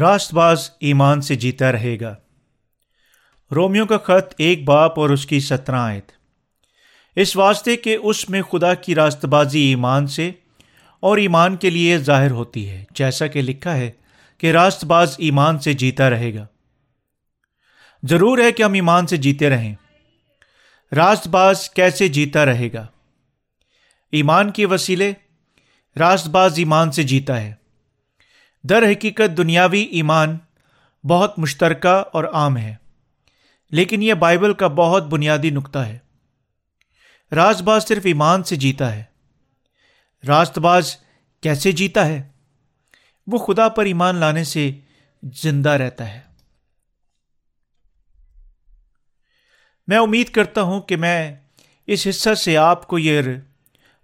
راست باز ایمان سے جیتا رہے گا۔ رومیو کا خط ایک باپ اور اس کی سترہ آیت۔ اس واسطے کہ اس میں خدا کی راست بازی ایمان سے اور ایمان کے لیے ظاہر ہوتی ہے، جیسا کہ لکھا ہے کہ راست باز ایمان سے جیتا رہے گا۔ ضرور ہے کہ ہم ایمان سے جیتے رہیں۔ راست باز کیسے جیتا رہے گا؟ ایمان کے وسیلے راست باز ایمان سے جیتا ہے۔ در حقیقت دنیاوی ایمان بہت مشترکہ اور عام ہے، لیکن یہ بائبل کا بہت بنیادی نقطہ ہے۔ راست باز صرف ایمان سے جیتا ہے۔ راست باز کیسے جیتا ہے؟ وہ خدا پر ایمان لانے سے زندہ رہتا ہے۔ میں امید کرتا ہوں کہ میں اس حصہ سے آپ کو یہ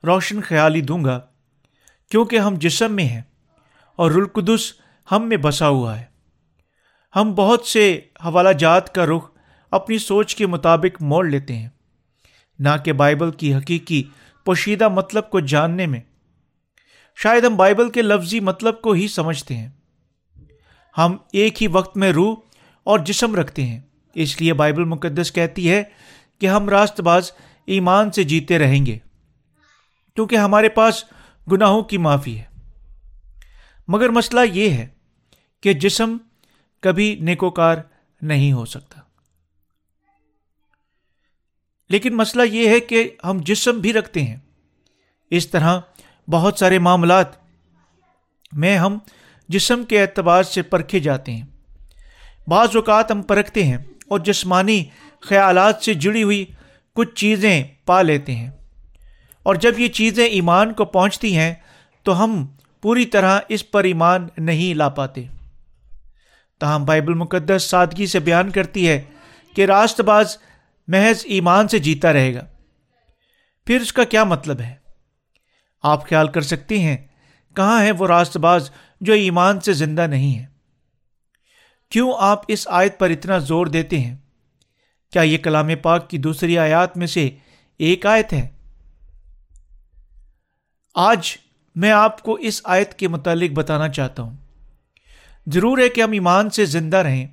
روشن خیالی دوں گا، کیونکہ ہم جسم میں ہیں۔ اور رلقدس ہم میں بسا ہوا ہے۔ ہم بہت سے حوالہ جات کا رخ اپنی سوچ کے مطابق موڑ لیتے ہیں، نہ کہ بائبل کی حقیقی پوشیدہ مطلب کو جاننے میں۔ شاید ہم بائبل کے لفظی مطلب کو ہی سمجھتے ہیں۔ ہم ایک ہی وقت میں روح اور جسم رکھتے ہیں، اس لیے بائبل مقدس کہتی ہے کہ ہم راست باز ایمان سے جیتے رہیں گے، کیونکہ ہمارے پاس گناہوں کی معافی ہے۔ مگر مسئلہ یہ ہے کہ جسم کبھی نیکوکار نہیں ہو سکتا۔ لیکن مسئلہ یہ ہے کہ ہم جسم بھی رکھتے ہیں۔ اس طرح بہت سارے معاملات میں ہم جسم کے اعتبار سے پرکھے جاتے ہیں۔ بعض اوقات ہم پرکھتے ہیں اور جسمانی خیالات سے جڑی ہوئی کچھ چیزیں پا لیتے ہیں۔ اور جب یہ چیزیں ایمان کو پہنچتی ہیں تو ہم پوری طرح اس پر ایمان نہیں لا پاتے۔ تاہم بائبل مقدس سادگی سے بیان کرتی ہے کہ راست باز محض ایمان سے جیتا رہے گا۔ پھر اس کا کیا مطلب ہے؟ آپ خیال کر سکتے ہیں کہاں ہے وہ راست باز جو ایمان سے زندہ نہیں ہے؟ کیوں آپ اس آیت پر اتنا زور دیتے ہیں؟ کیا یہ کلام پاک کی دوسری آیات میں سے ایک آیت ہے؟ آج میں آپ کو اس آیت کے متعلق بتانا چاہتا ہوں۔ ضرور ہے کہ ہم ایمان سے زندہ رہیں۔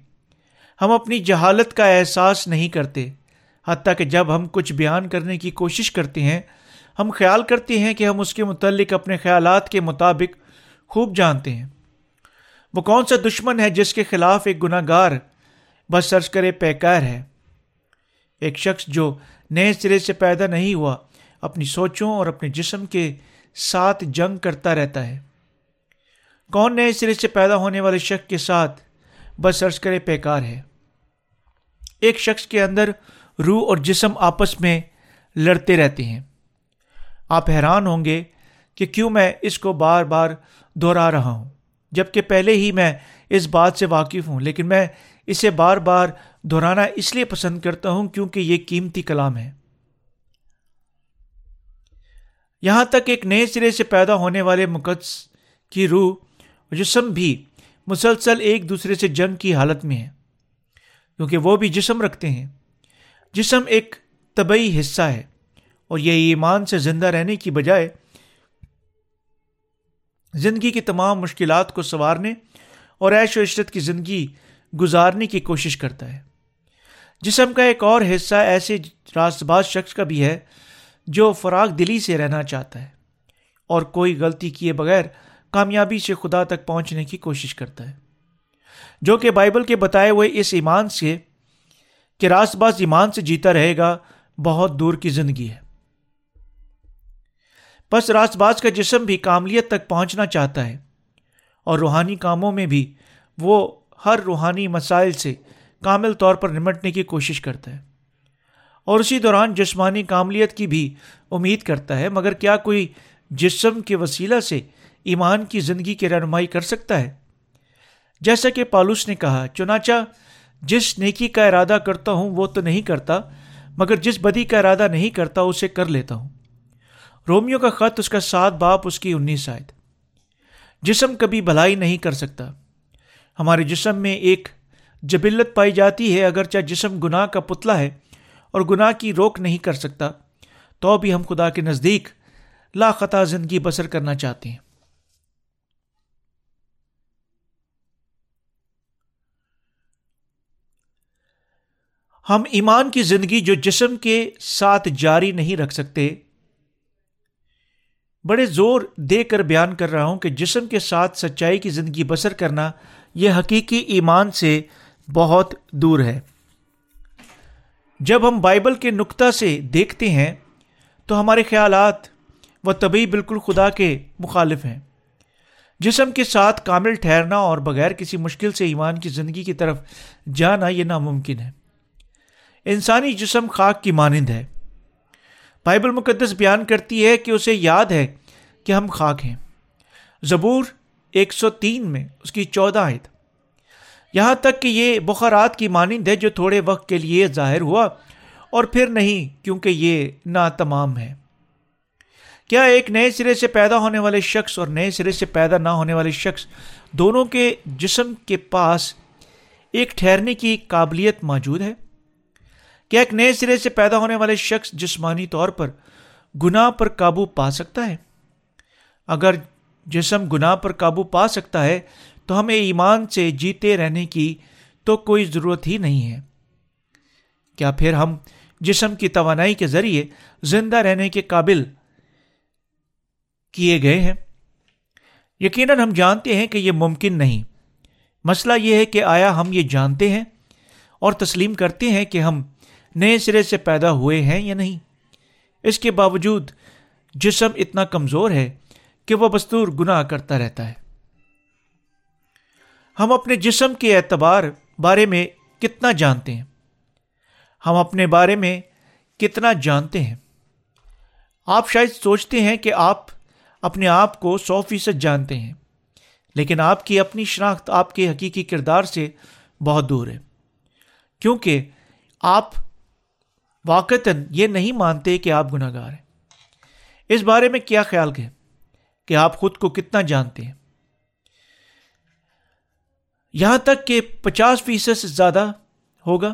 ہم اپنی جہالت کا احساس نہیں کرتے، حتیٰ کہ جب ہم کچھ بیان کرنے کی کوشش کرتے ہیں، ہم خیال کرتے ہیں کہ ہم اس کے متعلق اپنے خیالات کے مطابق خوب جانتے ہیں۔ وہ کون سا دشمن ہے جس کے خلاف ایک گناہ گار بس سرچ کرے پیکار ہے؟ ایک شخص جو نئے سرے سے پیدا نہیں ہوا، اپنی سوچوں اور اپنے جسم کے ساتھ جنگ کرتا رہتا ہے۔ کون نئے سرے سے پیدا ہونے والے شخص کے ساتھ بس سرچ کرے پیکار ہے۔ ایک شخص کے اندر روح اور جسم آپس میں لڑتے رہتے ہیں۔ آپ حیران ہوں گے کہ کیوں میں اس کو بار بار دہرا رہا ہوں جبکہ پہلے ہی میں اس بات سے واقف ہوں، لیکن میں اسے بار بار دہرانا اس لیے پسند کرتا ہوں کیونکہ یہ قیمتی کلام ہے۔ یہاں تک ایک نئے سرے سے پیدا ہونے والے مقدس کی روح جسم بھی مسلسل ایک دوسرے سے جنگ کی حالت میں ہے کیونکہ وہ بھی جسم رکھتے ہیں۔ جسم ایک طبعی حصہ ہے اور یہ ایمان سے زندہ رہنے کی بجائے زندگی کی تمام مشکلات کو سنوارنے اور عیش و عشرت کی زندگی گزارنے کی کوشش کرتا ہے۔ جسم کا ایک اور حصہ ایسے راست باز شخص کا بھی ہے جو فراغ دلی سے رہنا چاہتا ہے اور کوئی غلطی کیے بغیر کامیابی سے خدا تک پہنچنے کی کوشش کرتا ہے۔ جو کہ بائبل کے بتائے ہوئے اس ایمان سے، کہ راست باز ایمان سے جیتا رہے گا، بہت دور کی زندگی ہے۔ بس راست باز کا جسم بھی کاملیت تک پہنچنا چاہتا ہے اور روحانی کاموں میں بھی وہ ہر روحانی مسائل سے کامل طور پر نمٹنے کی کوشش کرتا ہے۔ اور اسی دوران جسمانی کاملیت کی بھی امید کرتا ہے، مگر کیا کوئی جسم کے وسیلہ سے ایمان کی زندگی کی رہنمائی کر سکتا ہے؟ جیسا کہ پالوس نے کہا، چنانچہ جس نیکی کا ارادہ کرتا ہوں وہ تو نہیں کرتا، مگر جس بدی کا ارادہ نہیں کرتا اسے کر لیتا ہوں۔ رومیو کا خط، اس کا سات باپ، اس کی انیس آئے جسم کبھی بھلائی نہیں کر سکتا۔ ہمارے جسم میں ایک جبلت پائی جاتی ہے، اگرچہ جسم گناہ کا پتلا ہے۔ اور گناہ کی روک نہیں کر سکتا۔ تو بھی ہم خدا کے نزدیک لاخطہ زندگی بسر کرنا چاہتے ہیں۔ ہم ایمان کی زندگی جو جسم کے ساتھ جاری نہیں رکھ سکتے، بڑے زور دے کر بیان کر رہا ہوں کہ جسم کے ساتھ سچائی کی زندگی بسر کرنا یہ حقیقی ایمان سے بہت دور ہے۔ جب ہم بائبل کے نقطہ سے دیکھتے ہیں تو ہمارے خیالات و طبی بالکل خدا کے مخالف ہیں۔ جسم کے ساتھ کامل ٹھہرنا اور بغیر کسی مشکل سے ایمان کی زندگی کی طرف جانا یہ ناممکن ہے۔ انسانی جسم خاک کی مانند ہے۔ بائبل مقدس بیان کرتی ہے کہ اسے یاد ہے کہ ہم خاک ہیں۔ زبور ایک سو تین میں اس کی چودہ آئے یہاں تک کہ یہ بخارات کی مانند ہے جو تھوڑے وقت کے لیے ظاہر ہوا اور پھر نہیں، کیونکہ یہ نا تمام ہے۔ کیا ایک نئے سرے سے پیدا ہونے والے شخص اور نئے سرے سے پیدا نہ ہونے والے شخص دونوں کے جسم کے پاس ایک ٹھہرنے کی قابلیت موجود ہے؟ کیا ایک نئے سرے سے پیدا ہونے والے شخص جسمانی طور پر گناہ پر قابو پا سکتا ہے؟ اگر جسم گناہ پر قابو پا سکتا ہے تو ہمیں ایمان سے جیتے رہنے کی تو کوئی ضرورت ہی نہیں ہے۔ کیا پھر ہم جسم کی توانائی کے ذریعے زندہ رہنے کے قابل کیے گئے ہیں؟ یقیناً ہم جانتے ہیں کہ یہ ممکن نہیں۔ مسئلہ یہ ہے کہ آیا ہم یہ جانتے ہیں اور تسلیم کرتے ہیں کہ ہم نئے سرے سے پیدا ہوئے ہیں یا نہیں۔ اس کے باوجود جسم اتنا کمزور ہے کہ وہ بستور گناہ کرتا رہتا ہے۔ ہم اپنے جسم کے اعتبار بارے میں کتنا جانتے ہیں؟ ہم اپنے بارے میں کتنا جانتے ہیں؟ آپ شاید سوچتے ہیں کہ آپ اپنے آپ کو سو فیصد جانتے ہیں، لیکن آپ کی اپنی شناخت آپ کے حقیقی کردار سے بہت دور ہے۔ کیونکہ آپ واقعتاً یہ نہیں مانتے کہ آپ گناہ گار ہیں۔ اس بارے میں کیا خیال ہے کہ آپ خود کو کتنا جانتے ہیں؟ یہاں تک کہ پچاس فیصد سے زیادہ ہوگا۔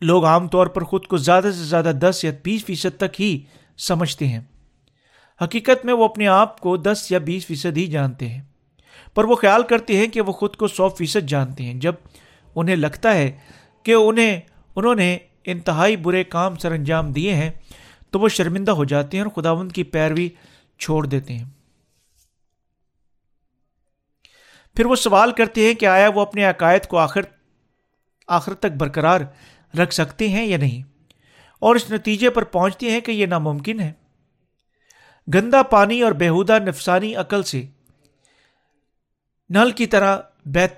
لوگ عام طور پر خود کو زیادہ سے زیادہ دس یا بیس فیصد تک ہی سمجھتے ہیں۔ حقیقت میں وہ اپنے آپ کو دس یا بیس فیصد ہی جانتے ہیں۔ پر وہ خیال کرتے ہیں کہ وہ خود کو سو فیصد جانتے ہیں۔ جب انہیں لگتا ہے کہ انہیں، انہوں نے انتہائی برے کام سر انجام دیے ہیں، تو وہ شرمندہ ہو جاتے ہیں اور خداوند کی پیروی چھوڑ دیتے ہیں۔ پھر وہ سوال کرتے ہیں کہ آیا وہ اپنے عقائد کو آخر آخر تک برقرار رکھ سکتے ہیں یا نہیں؟ اور اس نتیجے پر پہنچتے ہیں کہ یہ ناممکن ہے۔ گندا پانی اور بےحودہ نفسانی عقل سے نل کی طرح بیت،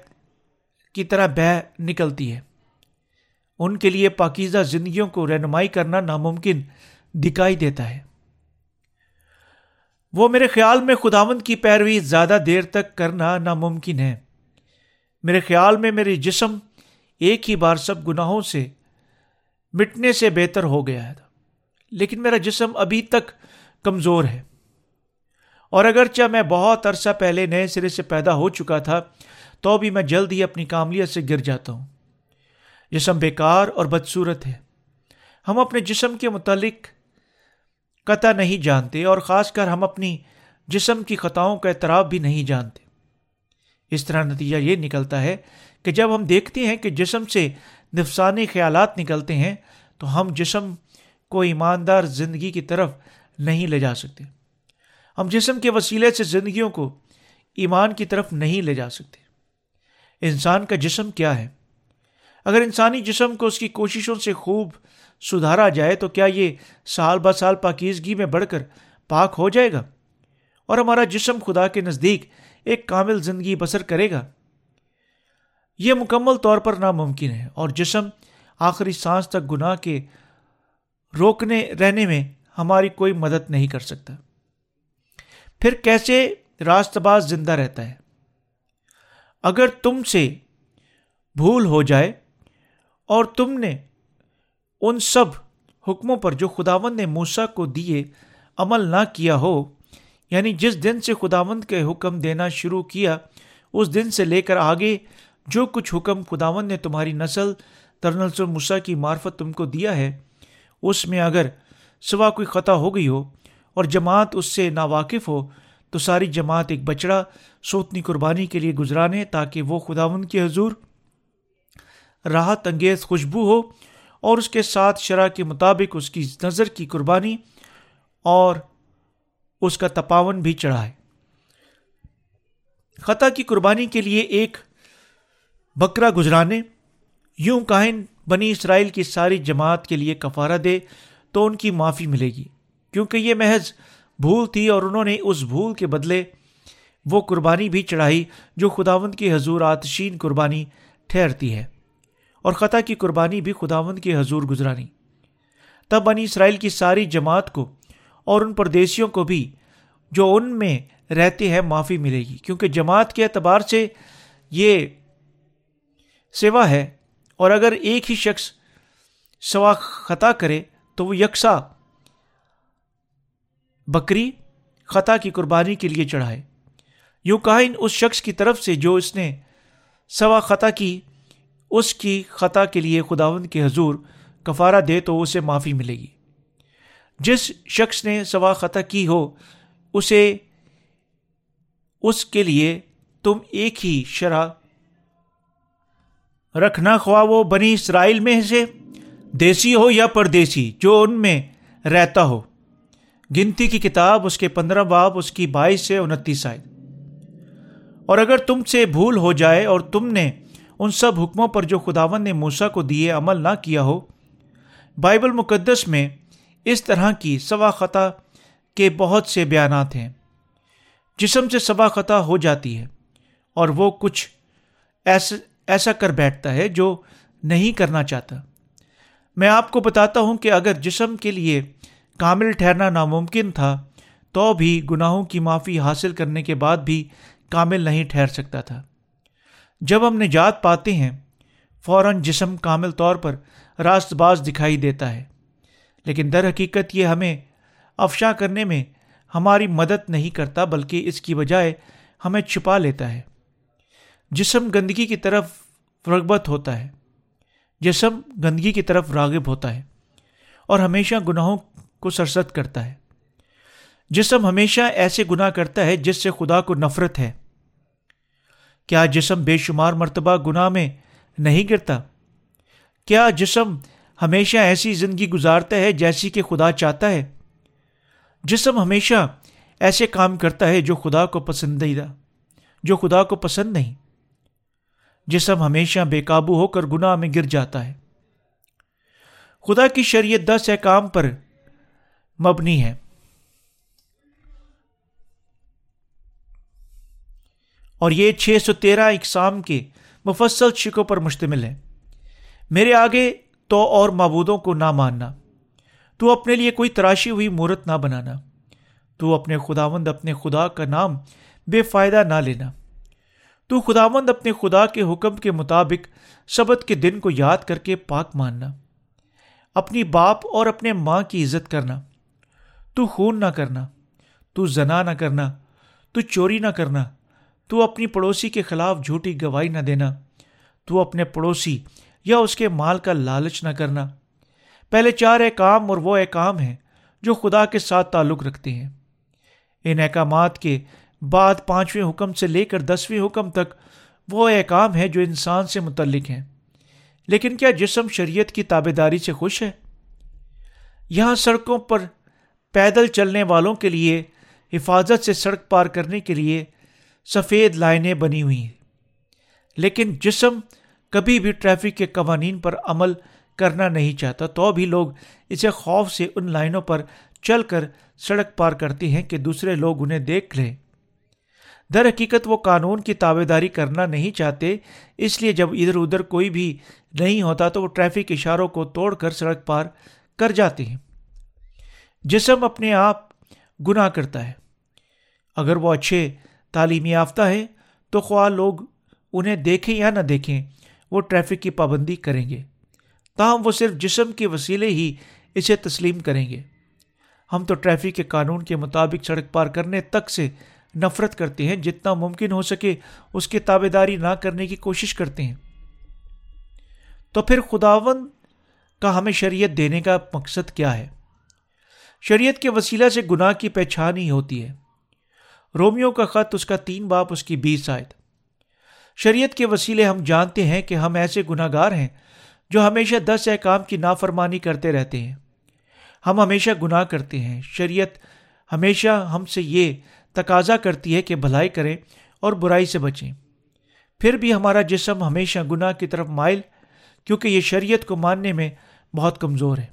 کی طرح بہ نکلتی ہے۔ ان کے لیے پاکیزہ زندگیوں کو رہنمائی کرنا ناممکن دکھائی دیتا ہے۔ وہ میرے خیال میں خداوند کی پیروی زیادہ دیر تک کرنا ناممکن ہے۔ میرے خیال میں میری جسم ایک ہی بار سب گناہوں سے مٹنے سے بہتر ہو گیا ہے۔ لیکن میرا جسم ابھی تک کمزور ہے۔ اور اگرچہ میں بہت عرصہ پہلے نئے سرے سے پیدا ہو چکا تھا، تو بھی میں جلد ہی اپنی کاملیت سے گر جاتا ہوں۔ جسم بیکار اور بدصورت ہے۔ ہم اپنے جسم کے متعلق قطع نہیں جانتے اور خاص کر ہم اپنی جسم کی خطاؤں کا اعتراف بھی نہیں جانتے۔ اس طرح نتیجہ یہ نکلتا ہے کہ جب ہم دیکھتے ہیں کہ جسم سے نفسانی خیالات نکلتے ہیں، تو ہم جسم کو ایماندار زندگی کی طرف نہیں لے جا سکتے۔ ہم جسم کے وسیلے سے زندگیوں کو ایمان کی طرف نہیں لے جا سکتے۔ انسان کا جسم کیا ہے؟ اگر انسانی جسم کو اس کی کوششوں سے خوب سدھارا جائے تو کیا یہ سال ب سال پاکیزگی میں بڑھ کر پاک ہو جائے گا؟ اور ہمارا جسم خدا کے نزدیک ایک کامل زندگی بسر کرے گا۔ یہ مکمل طور پر ناممکن ہے اور جسم آخری سانس تک گناہ کے روکنے، رہنے میں ہماری کوئی مدد نہیں کر سکتا۔ پھر کیسے راست باز زندہ رہتا ہے؟ اگر تم سے بھول ہو جائے اور تم نے ان سب حکموں پر جو خداون نے موسا کو دیے عمل نہ کیا ہو یعنی جس دن سے خداوند کے حکم دینا شروع کیا، اس دن سے لے کر آگے جو کچھ حکم خداون نے تمہاری نسل ترنل مسا کی معرفت تم کو دیا ہے، اس میں اگر سوا کوئی خطا ہو گئی ہو اور جماعت اس سے ناواقف ہو، تو ساری جماعت ایک بچڑا، سوتنی قربانی کے لیے گزرانے تاکہ وہ خداون کے حضور راحت انگیز خوشبو ہو اور اس کے ساتھ شرح کے مطابق اس کی نظر کی قربانی اور اس کا تپاون بھی چڑھائے خطا کی قربانی کے لیے ایک بکرا گزرانے، یوں کائن بنی اسرائیل کی ساری جماعت کے لیے کفارہ دے تو ان کی معافی ملے گی۔ کیونکہ یہ محض بھول تھی اور انہوں نے اس بھول کے بدلے وہ قربانی بھی چڑھائی جو خداوند کی حضور آتشین قربانی ٹھہرتی ہے۔ اور خطا کی قربانی بھی خداوند کی حضور گزرانی۔ تب بنی اسرائیل کی ساری جماعت کو اور ان پردیسیوں کو بھی جو ان میں رہتے ہیں معافی ملے گی، کیونکہ جماعت کے اعتبار سے یہ سوا ہے۔ اور اگر ایک ہی شخص سوا خطا کرے تو وہ یکساں بکری خطا کی قربانی کے لیے چڑھائے۔ یوں کہن اس شخص کی طرف سے جو اس نے سوا خطا کی اس کی خطا کے لیے خداون کے حضور کفارہ دے تو اسے معافی ملے گی۔ جس شخص نے سوا خطا کی ہو، اسے، اس کے لیے تم ایک ہی شرح رکھنا خواہ وہ بنی اسرائیل میں سے دیسی ہو یا پردیسی، جو ان میں رہتا ہو۔ گنتی کی کتاب اس کے پندرہ باب، اس کی بائیس سے انتیس آئے اور اگر تم سے بھول ہو جائے اور تم نے ان سب حکموں پر جو خداون نے موسا کو دیے عمل نہ کیا ہو۔ بائبل مقدس میں اس طرح کی سوا خطا کے بہت سے بیانات ہیں۔ جسم سے سبا خطا ہو جاتی ہے اور وہ کچھ ایسا ایسا کر بیٹھتا ہے جو نہیں کرنا چاہتا۔ میں آپ کو بتاتا ہوں کہ اگر جسم کے لیے کامل ٹھہرنا ناممکن تھا، تو بھی گناہوں کی معافی حاصل کرنے کے بعد بھی کامل نہیں ٹھہر سکتا تھا۔ جب ہم نجات پاتے ہیں، فوراً جسم کامل طور پر راست باز دکھائی دیتا ہے۔ لیکن در حقیقت یہ ہمیں افشاں کرنے میں ہماری مدد نہیں کرتا، بلکہ اس کی بجائے ہمیں چھپا لیتا ہے۔ جسم گندگی کی طرف رغبت ہوتا ہے۔ جسم گندگی کی طرف راغب ہوتا ہے اور ہمیشہ گناہوں کو سرست کرتا ہے۔ جسم ہمیشہ ایسے گناہ کرتا ہے جس سے خدا کو نفرت ہے۔ کیا جسم بے شمار مرتبہ گناہ میں نہیں گرتا؟ کیا جسم ہمیشہ ایسی زندگی گزارتا ہے جیسی کہ خدا چاہتا ہے؟ جسم ہمیشہ ایسے کام کرتا ہے جو خدا کو پسندیدہ، جو خدا کو پسند نہیں۔ جسم ہمیشہ بے قابو ہو کر گناہ میں گر جاتا ہے۔ خدا کی شریعت دس احکام پر مبنی ہے۔ اور یہ چھ سو تیرہ اقسام کے مفصل شکوں پر مشتمل ہے میرے آگے تو اور معبودوں کو نہ ماننا۔ تو اپنے لیے کوئی تراشی ہوئی مورت نہ بنانا۔ تو اپنے خداوند اپنے خدا کا نام بے فائدہ نہ لینا۔ تو خداوند اپنے خدا کے حکم کے مطابق سبت کے دن کو یاد کر کے پاک ماننا۔ اپنی باپ اور اپنے ماں کی عزت کرنا۔ تو خون نہ کرنا۔ تو زنا نہ کرنا۔ تو چوری نہ کرنا۔ تو اپنی پڑوسی کے خلاف جھوٹی گواہی نہ دینا، تو اپنے پڑوسی یا اس کے مال کا لالچ نہ کرنا۔ پہلے چار احکام اور وہ احکام ہیں جو خدا کے ساتھ تعلق رکھتے ہیں۔ ان احکامات کے بعد پانچویں حکم سے لے کر دسویں حکم تک وہ احکام ہے جو انسان سے متعلق ہیں۔ لیکن کیا جسم شریعت کی تابے داری سے خوش ہے؟ یہاں سڑکوں پر پیدل چلنے والوں کے لیے، حفاظت سے سڑک پار کرنے کے لیے سفید لائنیں بنی ہوئی ہیں لیکن جسم کبھی بھی ٹریفک کے قوانین پر عمل کرنا نہیں چاہتا، تو بھی لوگ اسے خوف سے ان لائنوں پر چل کر سڑک پار کرتے ہیں کہ دوسرے لوگ انہیں دیکھ لیں۔ در حقیقت وہ قانون کی تابے داری کرنا نہیں چاہتے، اس لیے جب ادھر ادھر کوئی بھی نہیں ہوتا تو وہ ٹریفک اشاروں کو توڑ کر سڑک پار کر جاتے ہیں۔ جسم اپنے آپ گناہ کرتا ہے۔ اگر وہ اچھے تعلیمی یافتہ ہے تو خواہ لوگ انہیں دیکھیں یا نہ دیکھیں، وہ ٹریفک کی پابندی کریں گے۔ تاہم، وہ صرف جسم کے وسیلے ہی اسے تسلیم کریں گے۔ ہم تو ٹریفک کے قانون کے مطابق سڑک پار کرنے تک سے نفرت کرتے ہیں، جتنا ممکن ہو سکے اس کی تابے داری نہ کرنے کی کوشش کرتے ہیں۔ تو پھر خداون کا ہمیں شریعت دینے کا مقصد کیا ہے؟ شریعت کے وسیلہ سے گناہ کی پہچان ہی ہوتی ہے۔ رومیو کا خط اس کا تین باپ اس کی بیس آئے شریعت کے وسیلے ہم جانتے ہیں کہ ہم ایسے گناہ گار ہیں جو ہمیشہ دس احکام کی نافرمانی کرتے رہتے ہیں۔ ہم ہمیشہ گناہ کرتے ہیں۔ شریعت ہمیشہ ہم سے یہ تقاضا کرتی ہے کہ بھلائی کریں اور برائی سے بچیں۔ پھر بھی ہمارا جسم ہمیشہ گناہ کی طرف مائل، کیونکہ یہ شریعت کو ماننے میں بہت کمزور ہے۔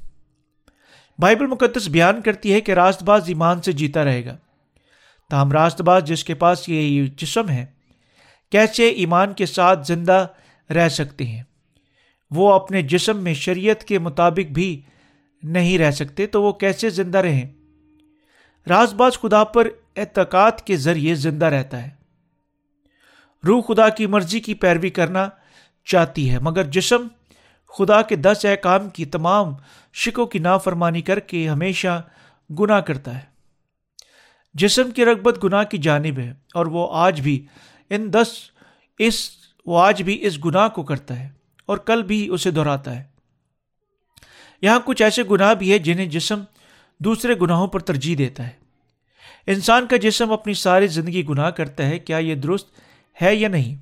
بائبل مقدس بیان کرتی ہے کہ راست باز ایمان سے جیتا رہے گا۔ تاہم راست باز جس کے پاس یہ جسم ہے کیسے ایمان کے ساتھ زندہ رہ سکتے ہیں؟ وہ اپنے جسم میں شریعت کے مطابق بھی نہیں رہ سکتے تو وہ کیسے زندہ رہیں؟ راز باز خدا پر اعتقاد کے ذریعے زندہ رہتا ہے۔ روح خدا کی مرضی کی پیروی کرنا چاہتی ہے، مگر جسم خدا کے دس احکام کی تمام شکوں کی نافرمانی کر کے ہمیشہ گناہ کرتا ہے۔ جسم کی رغبت گناہ کی جانب ہے اور وہ آج بھی ان دس اس وہ آج بھی اس گناہ کو کرتا ہے اور کل بھی اسے دہراتا ہے۔ یہاں کچھ ایسے گناہ بھی ہے جنہیں جسم دوسرے گناہوں پر ترجیح دیتا ہے۔ انسان کا جسم اپنی ساری زندگی گناہ کرتا ہے، کیا یہ درست ہے یا نہیں؟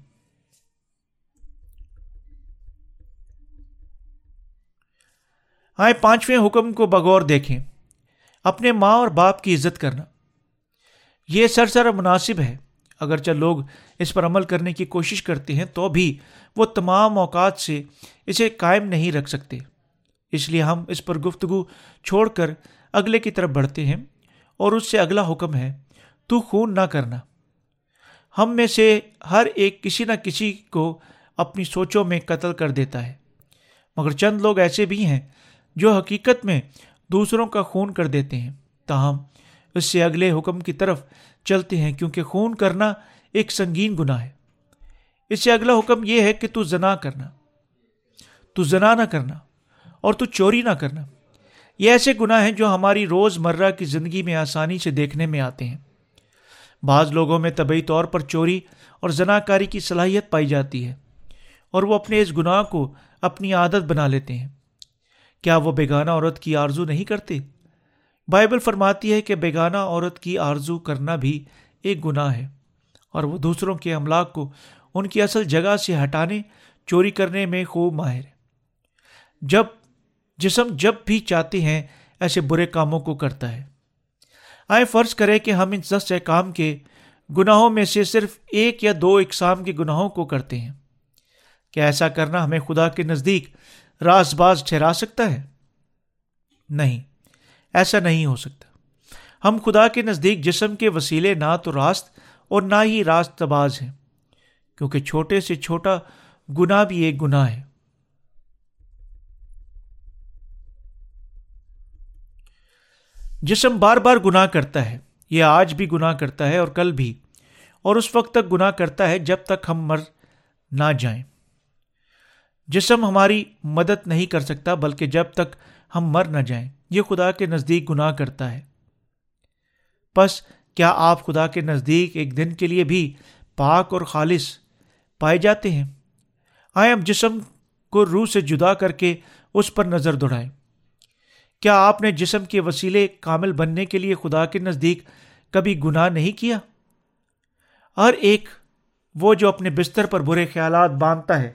آئے پانچویں حکم کو بغور دیکھیں۔ اپنے ماں اور باپ کی عزت کرنا۔ یہ سر سر مناسب ہے۔ اگرچہ لوگ اس پر عمل کرنے کی کوشش کرتے ہیں، تو بھی وہ تمام اوقات سے اسے قائم نہیں رکھ سکتے۔ اس لیے ہم اس پر گفتگو چھوڑ کر اگلے کی طرف بڑھتے ہیں اور اس سے اگلا حکم ہے، تو خون نہ کرنا۔ ہم میں سے ہر ایک کسی نہ کسی کو اپنی سوچوں میں قتل کر دیتا ہے۔ مگر چند لوگ ایسے بھی ہیں جو حقیقت میں دوسروں کا خون کر دیتے ہیں۔ تاہم اس سے اگلے حکم کی طرف چلتے ہیں، کیونکہ خون کرنا ایک سنگین گناہ ہے۔ اس سے اگلا حکم یہ ہے کہ تو زنا کرنا۔ تو زنا نہ کرنا اور تو چوری نہ کرنا۔ یہ ایسے گناہ ہیں جو ہماری روز مرہ کی زندگی میں آسانی سے دیکھنے میں آتے ہیں۔ بعض لوگوں میں طبی طور پر چوری اور زنا کاری کی صلاحیت پائی جاتی ہے اور وہ اپنے اس گناہ کو اپنی عادت بنا لیتے ہیں۔ کیا وہ بیگانہ عورت کی آرزو نہیں کرتے؟ بائبل فرماتی ہے کہ بیگانہ عورت کی آرزو کرنا بھی ایک گناہ ہے اور وہ دوسروں کے املاک کو ان کی اصل جگہ سے ہٹانے، چوری کرنے میں خوب ماہر ہے۔ جب، جسم جب بھی چاہتے ہیں، ایسے برے کاموں کو کرتا ہے۔ آئے فرض کرے کہ ہم ان دس کام کے گناہوں میں سے صرف ایک یا دو اقسام کے گناہوں کو کرتے ہیں۔ کیا ایسا کرنا ہمیں خدا کے نزدیک راز باز ٹھہرا سکتا ہے؟ نہیں۔ ایسا نہیں ہو سکتا۔ ہم خدا کے نزدیک جسم کے وسیلے نہ تو راست اور نہ ہی راست باز ہیں، کیونکہ چھوٹے سے چھوٹا گناہ بھی ایک گناہ ہے۔ جسم بار بار گناہ کرتا ہے، یہ آج بھی گناہ کرتا ہے اور کل بھی، اور اس وقت تک گناہ کرتا ہے جب تک ہم مر نہ جائیں۔ جسم ہماری مدد نہیں کر سکتا، بلکہ جب تک ہم مر نہ جائیں۔ یہ خدا کے نزدیک گناہ کرتا ہے۔ بس کیا آپ خدا کے نزدیک ایک دن کے لیے بھی پاک اور خالص پائے جاتے ہیں؟ آئے ہم جسم کو روح سے جدا کر کے اس پر نظر دوڑائیں۔ کیا آپ نے جسم کے وسیلے کامل بننے کے لیے خدا کے نزدیک کبھی گناہ نہیں کیا؟ ہر ایک وہ جو اپنے بستر پر برے خیالات باندھتا ہے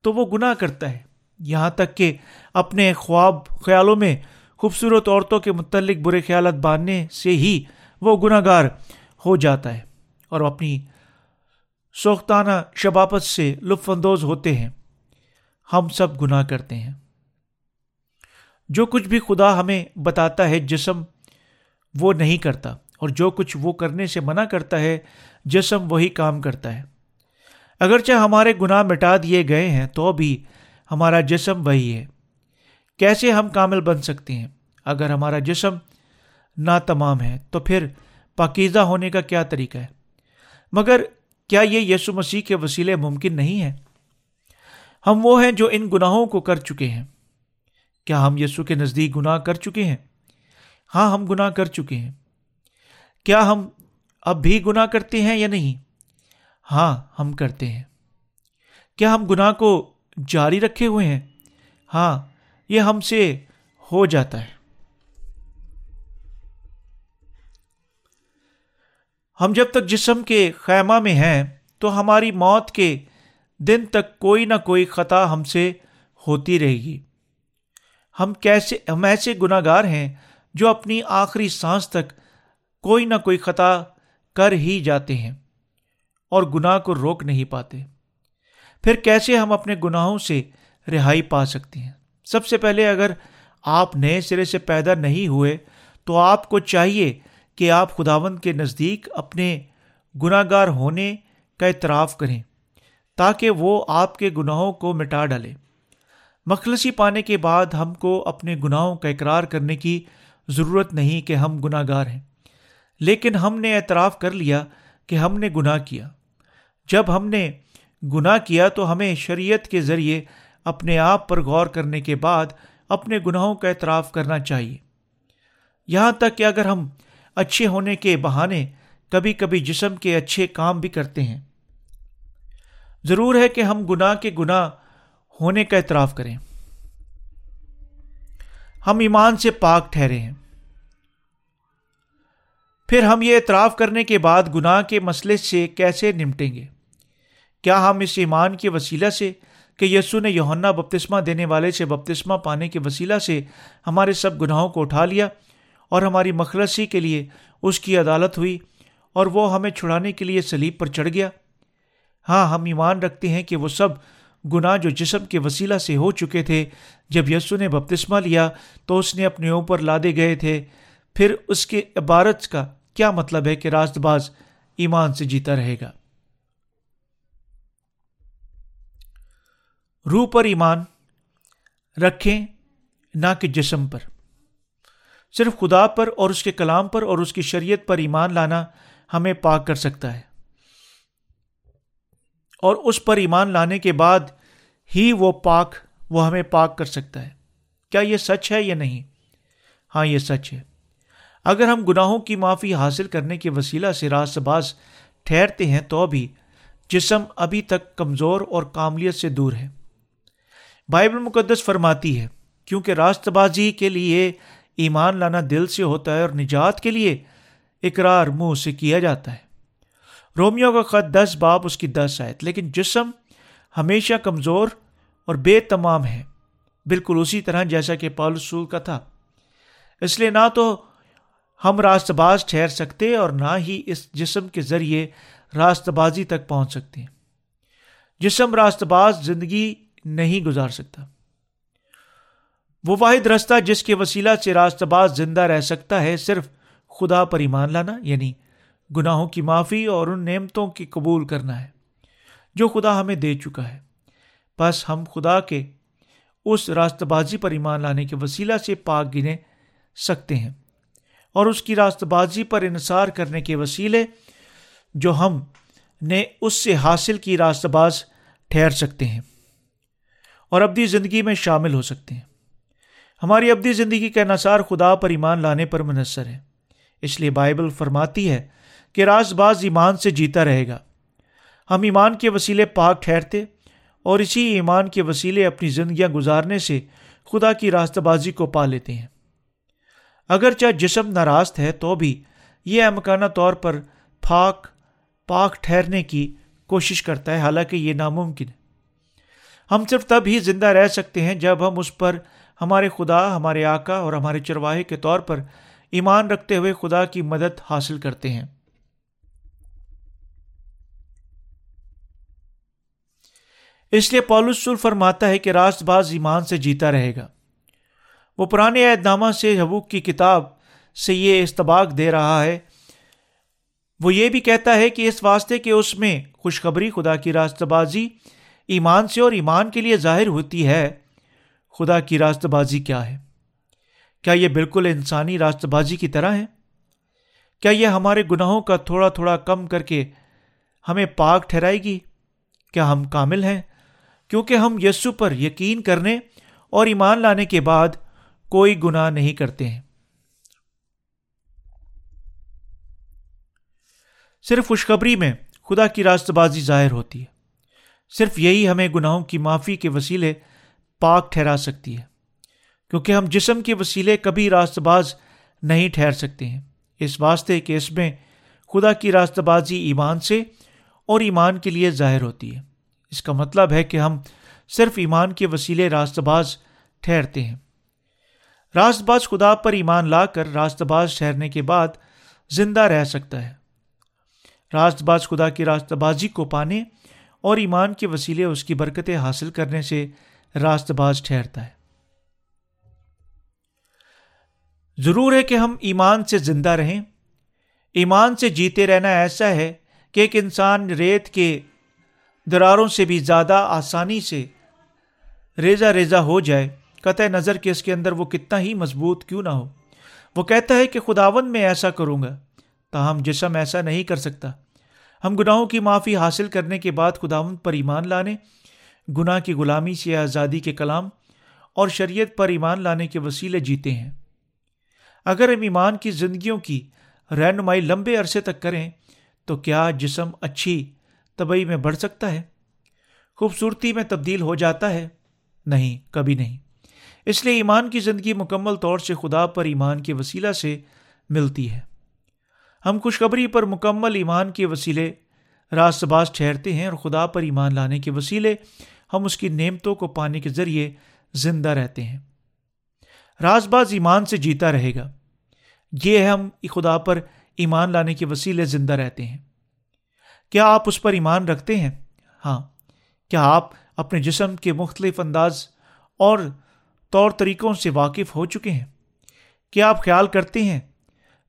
تو وہ گناہ کرتا ہے۔ یہاں تک کہ اپنے خواب خیالوں میں خوبصورت عورتوں کے متعلق برے خیالات باندھنے سے ہی وہ گناہ گار ہو جاتا ہے اور اپنی سوختانہ شباپت سے لطف اندوز ہوتے ہیں۔ ہم سب گناہ کرتے ہیں۔ جو کچھ بھی خدا ہمیں بتاتا ہے جسم وہ نہیں کرتا اور جو کچھ وہ کرنے سے منع کرتا ہے جسم وہی کام کرتا ہے۔ اگرچہ ہمارے گناہ مٹا دیے گئے ہیں تو بھی ہمارا جسم وہی ہے۔ کیسے ہم کامل بن سکتے ہیں؟ اگر ہمارا جسم نا تمام ہے تو پھر پاکیزہ ہونے کا کیا طریقہ ہے؟ مگر کیا یہ یسو مسیح کے وسیلے ممکن نہیں ہے ہم وہ ہیں جو ان گناہوں کو کر چکے ہیں۔ کیا ہم یسو کے نزدیک گناہ کر چکے ہیں؟ ہاں ہم گناہ کر چکے ہیں۔ کیا ہم اب بھی گناہ کرتے ہیں یا نہیں؟ ہاں ہم کرتے ہیں۔ کیا ہم گناہ کو جاری رکھے ہوئے ہیں۔ ہاں یہ ہم سے ہو جاتا ہے۔ ہم جب تک جسم کے خیمہ میں ہیں، تو ہماری موت کے دن تک کوئی نہ کوئی خطا ہم سے ہوتی رہے گی۔ ہم کیسے، ہم ایسے گناہ گار ہیں جو اپنی آخری سانس تک کوئی نہ کوئی خطا کر ہی جاتے ہیں اور گناہ کو روک نہیں پاتے۔ پھر کیسے ہم اپنے گناہوں سے رہائی پا سکتے ہیں؟ سب سے پہلے اگر آپ نئے سرے سے پیدا نہیں ہوئے، تو آپ کو چاہیے کہ آپ خداون کے نزدیک اپنے گناہ گار ہونے کا اعتراف کریں، تاکہ وہ آپ کے گناہوں کو مٹا ڈالے۔ مخلصی پانے کے بعد ہم کو اپنے گناہوں کا اقرار کرنے کی ضرورت نہیں کہ ہم گناہ گار ہیں۔ لیکن ہم نے اعتراف کر لیا کہ ہم نے گناہ کیا۔ جب ہم نے گناہ کیا تو ہمیں شریعت کے ذریعے اپنے آپ پر غور کرنے کے بعد اپنے گناہوں کا اعتراف کرنا چاہیے۔ یہاں تک کہ اگر ہم اچھے ہونے کے بہانے کبھی کبھی جسم کے اچھے کام بھی کرتے ہیں۔ ضرور ہے کہ ہم گناہ کے گناہ ہونے کا اعتراف کریں۔ ہم ایمان سے پاک ٹھہرے ہیں۔ پھر ہم یہ اعتراف کرنے کے بعد گناہ کے مسئلے سے کیسے نمٹیں گے؟ کیا ہم اس ایمان کے وسیلہ سے کہ یسو نے یوہنا بپتسمہ دینے والے سے بپتسمہ پانے کے وسیلہ سے ہمارے سب گناہوں کو اٹھا لیا اور ہماری مخلصی کے لیے اس کی عدالت ہوئی اور وہ ہمیں چھڑانے کے لیے سلیب پر چڑھ گیا؟ ہاں ہم ایمان رکھتے ہیں کہ وہ سب گناہ جو جسم کے وسیلہ سے ہو چکے تھے، جب یسو نے بپتسمہ لیا تو اس نے اپنے اوپر لادے گئے تھے۔ پھر اس کے عبارت کا کیا مطلب ہے کہ راست باز ایمان سے جیتا رہے گا؟ روح پر ایمان رکھیں، نہ کہ جسم پر۔ صرف خدا پر اور اس کے کلام پر اور اس کی شریعت پر ایمان لانا ہمیں پاک کر سکتا ہے۔ اور اس پر ایمان لانے کے بعد ہی وہ پاک، وہ ہمیں پاک کر سکتا ہے۔ کیا یہ سچ ہے یا نہیں؟ ہاں یہ سچ ہے۔ اگر ہم گناہوں کی معافی حاصل کرنے کے وسیلہ سے راست باز ٹھہرتے ہیں، تو بھی جسم ابھی تک کمزور اور کاملیت سے دور ہے۔ بائبل مقدس فرماتی ہے، کیونکہ راست بازی کے لیے ایمان لانا دل سے ہوتا ہے اور نجات کے لیے اقرار منہ سے کیا جاتا ہے۔ رومیو کا خط دس، باپ اس کی دس آیت، لیکن جسم ہمیشہ کمزور اور بے تمام ہے۔ بالکل اسی طرح جیسا کہ پالسول کا تھا۔ اس لیے نہ تو ہم راست باز ٹھہر سکتے اور نہ ہی اس جسم کے ذریعے راست بازی تک پہنچ سکتے۔ ہیں جسم راست باز زندگی نہیں گزار سکتا۔ وہ واحد رستہ جس کے وسیلہ سے راست باز زندہ رہ سکتا ہے، صرف خدا پر ایمان لانا یعنی گناہوں کی معافی اور ان نعمتوں کی قبول کرنا ہے، جو خدا ہمیں دے چکا ہے۔ بس ہم خدا کے اس راست بازی پر ایمان لانے کے وسیلہ سے پاک گنے سکتے ہیں اور اس کی راست بازی پر انحصار کرنے کے وسیلے جو ہم نے اس سے حاصل کی راست باز ٹھہر سکتے ہیں۔ اور ابدی زندگی میں شامل ہو سکتے ہیں۔ ہماری ابدی زندگی کا انحصار خدا پر ایمان لانے پر منحصر ہے۔ اس لیے بائبل فرماتی ہے کہ راز باز ایمان سے جیتا رہے گا۔ ہم ایمان کے وسیلے پاک ٹھہرتے اور اسی ایمان کے وسیلے اپنی زندگیاں گزارنے سے خدا کی راست بازی کو پا لیتے ہیں۔ اگرچہ جسم ناراست ہے تو بھی یہ امکانہ طور پر پاک پاک ٹھہرنے کی کوشش کرتا ہے، حالانکہ یہ ناممکن ہے۔ ہم صرف تب ہی زندہ رہ سکتے ہیں جب ہم اس پر، ہمارے خدا، ہمارے آقا اور ہمارے چرواہے کے طور پر ایمان رکھتے ہوئے خدا کی مدد حاصل کرتے ہیں۔ اس لیے پولسل فرماتا ہے کہ راست باز ایمان سے جیتا رہے گا۔ وہ پرانے عہد نامہ سے حبوق کی کتاب سے یہ استباق دے رہا ہے۔ وہ یہ بھی کہتا ہے کہ اس واسطے کہ اس میں خوشخبری خدا کی راست بازی ایمان سے اور ایمان کے لیے ظاہر ہوتی ہے، خدا کی راست بازی کیا ہے؟ کیا یہ بالکل انسانی راست بازی کی طرح ہے؟ کیا یہ ہمارے گناہوں کا تھوڑا تھوڑا کم کر کے ہمیں پاک ٹھہرائے گی؟ کیا ہم کامل ہیں؟ کیونکہ ہم یسو پر یقین کرنے اور ایمان لانے کے بعد کوئی گناہ نہیں کرتے ہیں۔ صرف خوشخبری میں خدا کی راست بازی ظاہر ہوتی ہے۔ صرف یہی ہمیں گناہوں کی معافی کے وسیلے پاک ٹھہرا سکتی ہے، کیونکہ ہم جسم کے وسیلے کبھی راست باز نہیں ٹھہر سکتے ہیں۔ اس واسطے کہ اس میں خدا کی راست بازی ایمان سے اور ایمان کے لیے ظاہر ہوتی ہے۔ اس کا مطلب ہے کہ ہم صرف ایمان کے وسیلے راست باز ٹھہرتے ہیں۔ راست باز خدا پر ایمان لا کر راست باز ٹھہرنے کے بعد زندہ رہ سکتا ہے۔ راست باز خدا کی راست بازی کو پانے اور ایمان کے وسیلے اس کی برکتیں حاصل کرنے سے راست باز ٹھہرتا ہے۔ ضرور ہے کہ ہم ایمان سے زندہ رہیں۔ ایمان سے جیتے رہنا ایسا ہے کہ ایک انسان ریت کے دراروں سے بھی زیادہ آسانی سے ریزا ریزا ہو جائے۔ قطع نظر کہ اس کے اندر وہ کتنا ہی مضبوط کیوں نہ ہو۔ وہ کہتا ہے کہ خداون میں ایسا کروں گا، تاہم جسم ایسا نہیں کر سکتا۔ ہم گناہوں کی معافی حاصل کرنے کے بعد خداون پر ایمان لانے، گناہ کی غلامی سے آزادی کے کلام اور شریعت پر ایمان لانے کے وسیلے جیتے ہیں۔ اگر ہم ایمان کی زندگیوں کی رہنمائی لمبے عرصے تک کریں، تو کیا جسم اچھی طبعی میں بڑھ سکتا ہے؟ خوبصورتی میں تبدیل ہو جاتا ہے؟ نہیں، کبھی نہیں۔ اس لیے ایمان کی زندگی مکمل طور سے خدا پر ایمان کے وسیلہ سے ملتی ہے۔ ہم خوشخبری پر مکمل ایمان کے وسیلے راست باز ٹھہرتے ہیں اور خدا پر ایمان لانے کے وسیلے ہم اس کی نعمتوں کو پانے کے ذریعے زندہ رہتے ہیں۔ راز باز ایمان سے جیتا رہے گا۔ یہ ہم خدا پر ایمان لانے کے وسیلے زندہ رہتے ہیں۔ کیا آپ اس پر ایمان رکھتے ہیں؟ ہاں۔ کیا آپ اپنے جسم کے مختلف انداز اور طور طریقوں سے واقف ہو چکے ہیں؟ کیا آپ خیال کرتے ہیں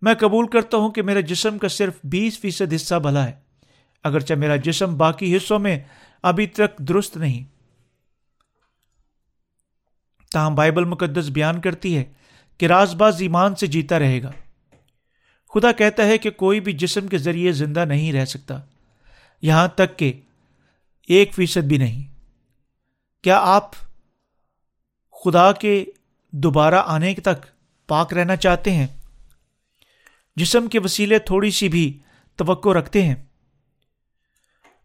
میں قبول کرتا ہوں کہ میرے جسم کا صرف بیس فیصد حصہ بھلا ہے، اگرچہ میرا جسم باقی حصوں میں ابھی تک درست نہیں۔ تاہم بائبل مقدس بیان کرتی ہے کہ راز باز ایمان سے جیتا رہے گا۔ خدا کہتا ہے کہ کوئی بھی جسم کے ذریعے زندہ نہیں رہ سکتا، یہاں تک کہ ایک فیصد بھی نہیں۔ کیا آپ خدا کے دوبارہ آنے تک پاک رہنا چاہتے ہیں؟ جسم کے وسیلے تھوڑی سی بھی توقع رکھتے ہیں۔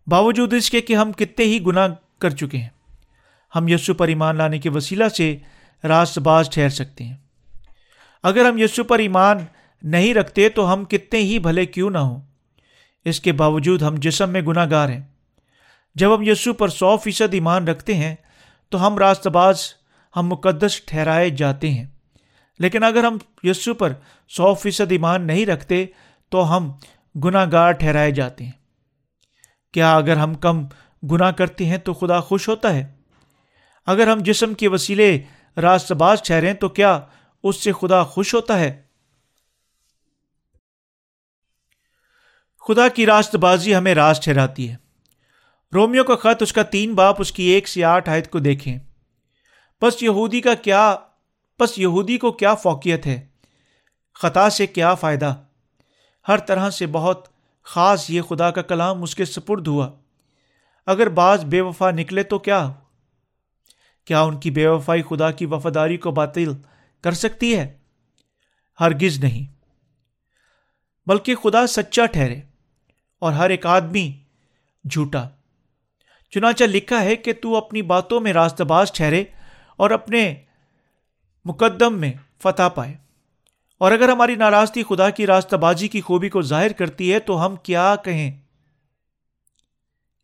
باوجود اس کے کہ ہم کتنے ہی گناہ کر چکے ہیں، ہم یسو پر ایمان لانے کے وسیلہ سے راست باز ٹھہر سکتے ہیں۔ اگر ہم یسو پر ایمان نہیں رکھتے تو ہم کتنے ہی بھلے کیوں نہ ہوں۔ اس کے باوجود ہم جسم میں گناہ گار ہیں۔ جب ہم یسو پر سو فیصد ایمان رکھتے ہیں تو ہم راست باز، ہم مقدس ٹھہرائے جاتے ہیں۔ لیکن اگر ہم یسو پر سو فیصد ایمان نہیں رکھتے، تو ہم گناہ گار ٹھہرائے جاتے ہیں۔ کیا اگر ہم کم گناہ کرتے ہیں تو خدا خوش ہوتا ہے؟ اگر ہم جسم کے وسیلے راست باز ٹھہریں تو کیا اس سے خدا خوش ہوتا ہے؟ خدا کی راست بازی ہمیں راز ٹھہراتی ہے۔ رومیو کا خط، اس کا تین باپ، اس کی ایک سے آٹھ آیت کو دیکھیں۔ بس یہودی کا کیا بس یہودی کو کیا فوقیت ہے؟ خطا سے کیا فائدہ؟ ہر طرح سے بہت خاص یہ خدا کا کلام اس کے سپرد ہوا۔ اگر بعض بے وفا نکلے تو کیا؟ کیا ان کی بے وفائی خدا کی وفاداری کو باطل کر سکتی ہے؟ ہرگز نہیں۔ بلکہ خدا سچا ٹھہرے اور ہر ایک آدمی جھوٹا۔ چنانچہ لکھا ہے کہ تو اپنی باتوں میں راست باز ٹھہرے اور اپنے مقدم میں فتح پائے۔ اور اگر ہماری ناراضگی خدا کی راستہ بازی کی خوبی کو ظاہر کرتی ہے تو ہم کیا کہیں؟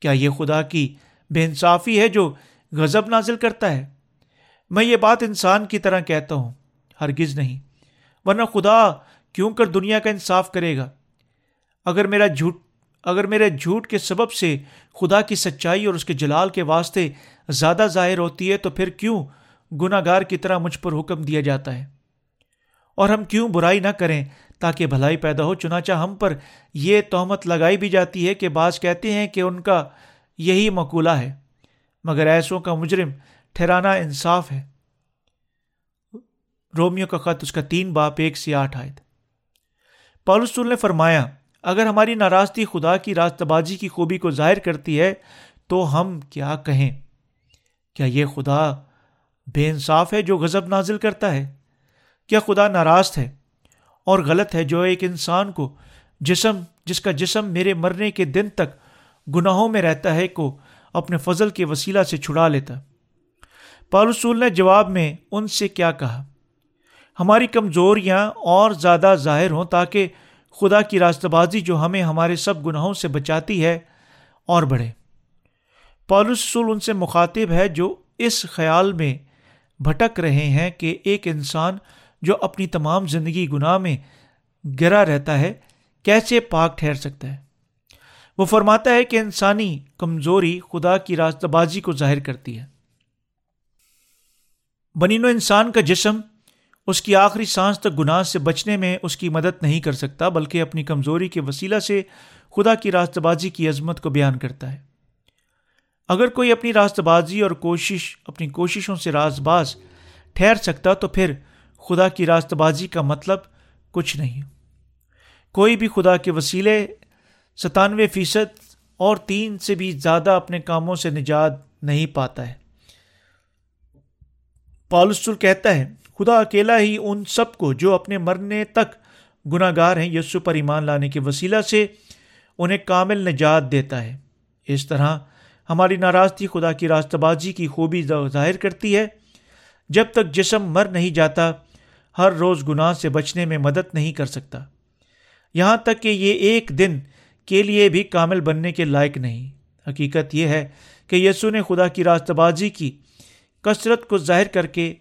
کیا یہ خدا کی بے انصافی ہے جو غضب نازل کرتا ہے؟ میں یہ بات انسان کی طرح کہتا ہوں، ہرگز نہیں، ورنہ خدا کیوں کر دنیا کا انصاف کرے گا؟ اگر میرا جھوٹ، اگر میرے جھوٹ کے سبب سے خدا کی سچائی اور اس کے جلال کے واسطے زیادہ ظاہر ہوتی ہے تو پھر کیوں گناہ گار کی طرح مجھ پر حکم دیا جاتا ہے۔ اور ہم کیوں برائی نہ کریں تاکہ بھلائی پیدا ہو؟ چنانچہ ہم پر یہ تہمت لگائی بھی جاتی ہے کہ بعض کہتے ہیں کہ ان کا یہی مقولہ ہے، مگر ایسوں کا مجرم ٹھہرانا انصاف ہے۔ رومیو کا خط، اس کا تین باپ، ایک سے آٹھ آئے پالسول نے فرمایا، اگر ہماری ناراضگی خدا کی راست بازی کی خوبی کو ظاہر کرتی ہے تو ہم کیا کہیں؟ کیا یہ خدا بے انصاف ہے جو غضب نازل کرتا ہے۔ کیا خدا ناراض ہے اور غلط ہے جو ایک انسان کو جسم، جس کا جسم میرے مرنے کے دن تک گناہوں میں رہتا ہے، کو اپنے فضل کے وسیلہ سے چھڑا لیتا۔ پالسول نے جواب میں ان سے کیا کہا، ہماری کمزوریاں اور زیادہ ظاہر ہوں تاکہ خدا کی راست بازی جو ہمیں ہمارے سب گناہوں سے بچاتی ہے اور بڑھے۔ پالسول ان سے مخاطب ہے جو اس خیال میں بھٹک رہے ہیں کہ ایک انسان جو اپنی تمام زندگی گناہ میں گرا رہتا ہے، کیسے پاک ٹھہر سکتا ہے؟ وہ فرماتا ہے کہ انسانی کمزوری خدا کی راستہ بازی کو ظاہر کرتی ہے۔ بنین و انسان کا جسم اس کی آخری سانس تک گناہ سے بچنے میں اس کی مدد نہیں کر سکتا، بلکہ اپنی کمزوری کے وسیلہ سے خدا کی راست بازی کی عظمت کو بیان کرتا ہے۔ اگر کوئی اپنی راست بازی اور کوشش، اپنی کوششوں سے راز باز ٹھہر سکتا تو پھر خدا کی راست بازی کا مطلب کچھ نہیں۔ کوئی بھی خدا کے وسیلے ستانوے فیصد اور تین سے بھی زیادہ اپنے کاموں سے نجات نہیں پاتا ہے۔ پالسل کہتا ہے، خدا اکیلا ہی ان سب کو جو اپنے مرنے تک گناہ گار ہیں یسو پر ایمان لانے کے وسیلہ سے انہیں کامل نجات دیتا ہے۔ اس طرح ہماری ناراضگی خدا کی راستہ بازی کی خوبی ظاہر کرتی ہے۔ جب تک جسم مر نہیں جاتا، ہر روز گناہ سے بچنے میں مدد نہیں کر سکتا۔ یہاں تک کہ یہ ایک دن کے لیے بھی کامل بننے کے لائق نہیں۔ حقیقت یہ ہے کہ یسو نے خدا کی راستہ بازی کی کثرت کو ظاہر کر کے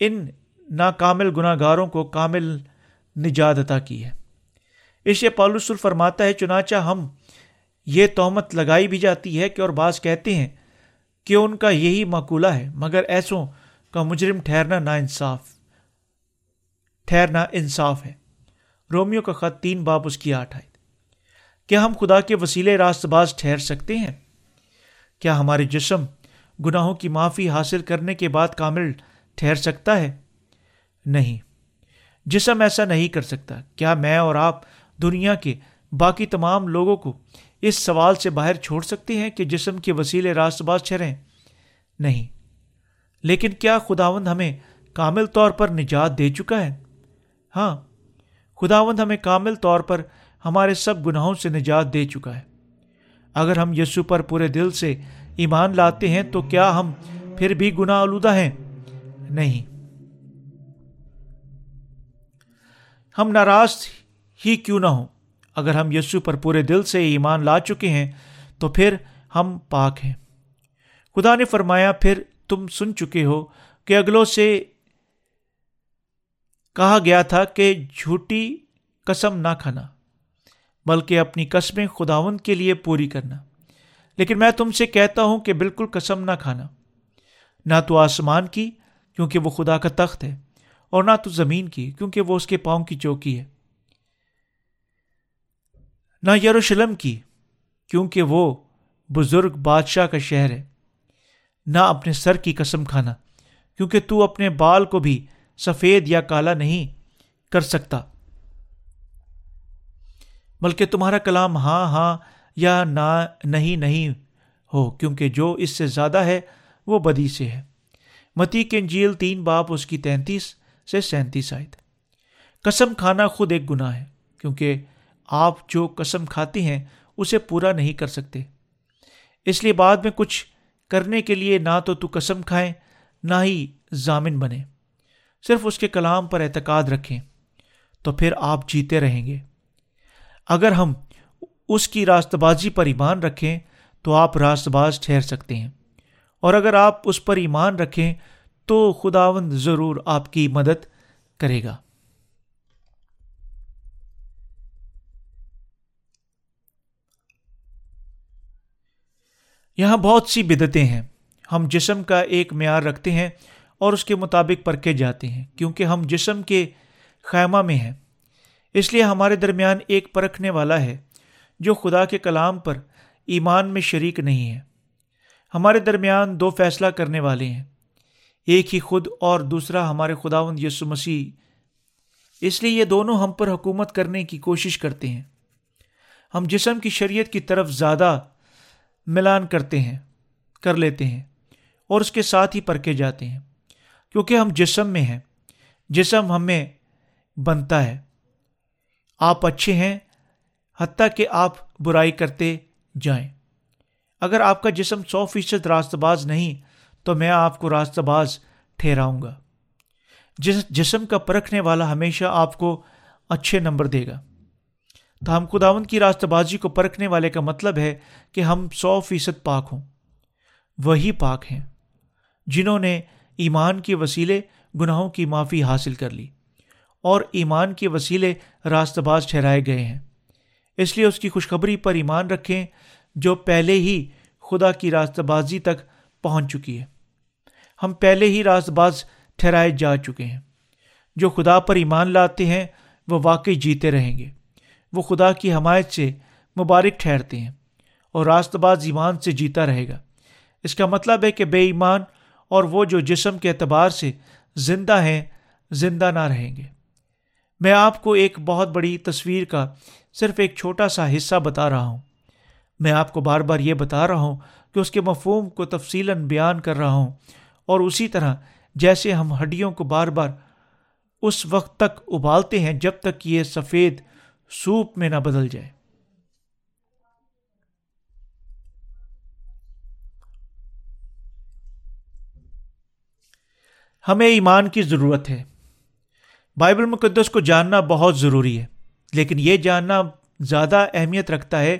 ان ناکامل گناہ گاروں کو کامل نجات عطا کی ہے۔ اسے پالوسل فرماتا ہے، چنانچہ ہم یہ تہمت لگائی بھی جاتی ہے کہ اور بعض کہتے ہیں کہ ان کا یہی مقولہ ہے، مگر ایسوں کا مجرم ٹھہرنا نا انصاف ٹھہرنا انصاف ہے۔ رومیو کا خط تین باپ اس کی آٹھ آئے کیا ہم خدا کے وسیلے راست باز ٹھہر سکتے ہیں؟ کیا ہمارے جسم گناہوں کی معافی حاصل کرنے کے بعد کامل ٹھہر سکتا ہے؟ نہیں، جسم ایسا نہیں کر سکتا۔ کیا میں اور آپ دنیا کے باقی تمام لوگوں کو اس سوال سے باہر چھوڑ سکتے ہیں کہ جسم کے وسیلے راست باز ٹھہریں نہیں۔ لیکن کیا خداوند ہمیں کامل طور پر نجات دے چکا ہے؟ ہاں۔ خداوند ہمیں کامل طور پر ہمارے سب گناہوں سے نجات دے چکا ہے۔ اگر ہم یسو پر پورے دل سے ایمان لاتے ہیں تو کیا ہم پھر بھی گناہ آلودہ ہیں؟ نہیں۔ ہم ناراض ہی کیوں نہ ہوں؟ اگر ہم یسو پر پورے دل سے ایمان لا چکے ہیں، تو پھر ہم پاک ہیں۔ خدا نے فرمایا، پھر تم سن چکے ہو کہ اگلوں سے کہا گیا تھا کہ جھوٹی قسم نہ کھانا، بلکہ اپنی قسمیں خداون کے لیے پوری کرنا۔ لیکن میں تم سے کہتا ہوں کہ بالکل قسم نہ کھانا۔ نہ تو آسمان کی، کیونکہ وہ خدا کا تخت ہے، اور نہ تو زمین کی، کیونکہ وہ اس کے پاؤں کی چوکی ہے۔ نہ یروشلم کی، کیونکہ وہ بزرگ بادشاہ کا شہر ہے۔ نہ اپنے سر کی قسم کھانا، کیونکہ تو اپنے بال کو بھی سفید یا کالا نہیں کر سکتا۔ بلکہ تمہارا کلام ہاں ہاں یا نہ، نہیں نہیں ہو، کیونکہ جو اس سے زیادہ ہے وہ بدی سے ہے۔ متی کے انجیل تین باپ، اس کی تینتیس سے سینتیس آئے قسم کھانا خود ایک گناہ ہے، کیونکہ آپ جو قسم کھاتے ہیں، اسے پورا نہیں کر سکتے۔ اس لیے بعد میں کچھ کرنے کے لیے نہ تو تو قسم کھائیں، نہ ہی ضامن بنے صرف اس کے کلام پر اعتقاد رکھیں، تو پھر آپ جیتے رہیں گے۔ اگر ہم اس کی راست بازی پر ایمان رکھیں، تو آپ راست باز ٹھہر سکتے ہیں۔ اور اگر آپ اس پر ایمان رکھیں، تو خداوند ضرور آپ کی مدد کرے گا۔ یہاں بہت سی بدتیں ہیں۔ ہم جسم کا ایک معیار رکھتے ہیں اور اس کے مطابق پرکھے جاتے ہیں، کیونکہ ہم جسم کے خیمہ میں ہیں۔ اس لیے ہمارے درمیان ایک پرکھنے والا ہے، جو خدا کے کلام پر ایمان میں شریک نہیں ہے۔ ہمارے درمیان دو فیصلہ کرنے والے ہیں۔ ایک ہی خود اور دوسرا ہمارے خداوند یسو مسیح۔ اس لیے یہ دونوں ہم پر حکومت کرنے کی کوشش کرتے ہیں۔ ہم جسم کی شریعت کی طرف زیادہ ملان کرتے ہیں، کر لیتے ہیں اور اس کے ساتھ ہی پرکے جاتے ہیں۔ کیونکہ ہم جسم میں ہیں، جسم ہمیں بنتا ہے۔ آپ اچھے ہیں، حتیٰ کہ آپ برائی کرتے جائیں۔ اگر آپ کا جسم سو فیصد راست باز نہیں، تو میں آپ کو راست باز ٹھہراؤں گا۔ جس جسم کا پرکھنے والا ہمیشہ آپ کو اچھے نمبر دے گا۔ تو ہم خداون کی راستہ بازی کو پرکھنے والے کا مطلب ہے کہ ہم سو فیصد پاک ہوں۔ وہی پاک ہیں جنہوں نے ایمان کے وسیلے گناہوں کی معافی حاصل کر لی اور ایمان کے وسیلے راست باز ٹھہرائے گئے ہیں۔ اس لیے اس کی خوشخبری پر ایمان رکھیں جو پہلے ہی خدا کی راست بازی تک پہنچ چکی ہے۔ ہم پہلے ہی راست باز ٹھہرائے جا چکے ہیں۔ جو خدا پر ایمان لاتے ہیں وہ واقعی جیتے رہیں گے۔ وہ خدا کی حمایت سے مبارک ٹھہرتے ہیں اور راست باز ایمان سے جیتا رہے گا۔ اس کا مطلب ہے کہ بے ایمان اور وہ جو جسم کے اعتبار سے زندہ ہیں، زندہ نہ رہیں گے۔ میں آپ کو ایک بہت بڑی تصویر کا صرف ایک چھوٹا سا حصہ بتا رہا ہوں۔ میں آپ کو بار بار یہ بتا رہا ہوں کہ اس کے مفہوم کو تفصیل بیان کر رہا ہوں اور اسی طرح جیسے ہم ہڈیوں کو بار بار اس وقت تک ابالتے ہیں جب تک یہ سفید سوپ میں نہ بدل جائے۔ ہمیں ایمان کی ضرورت ہے۔ بائبل مقدس کو جاننا بہت ضروری ہے، لیکن یہ جاننا زیادہ اہمیت رکھتا ہے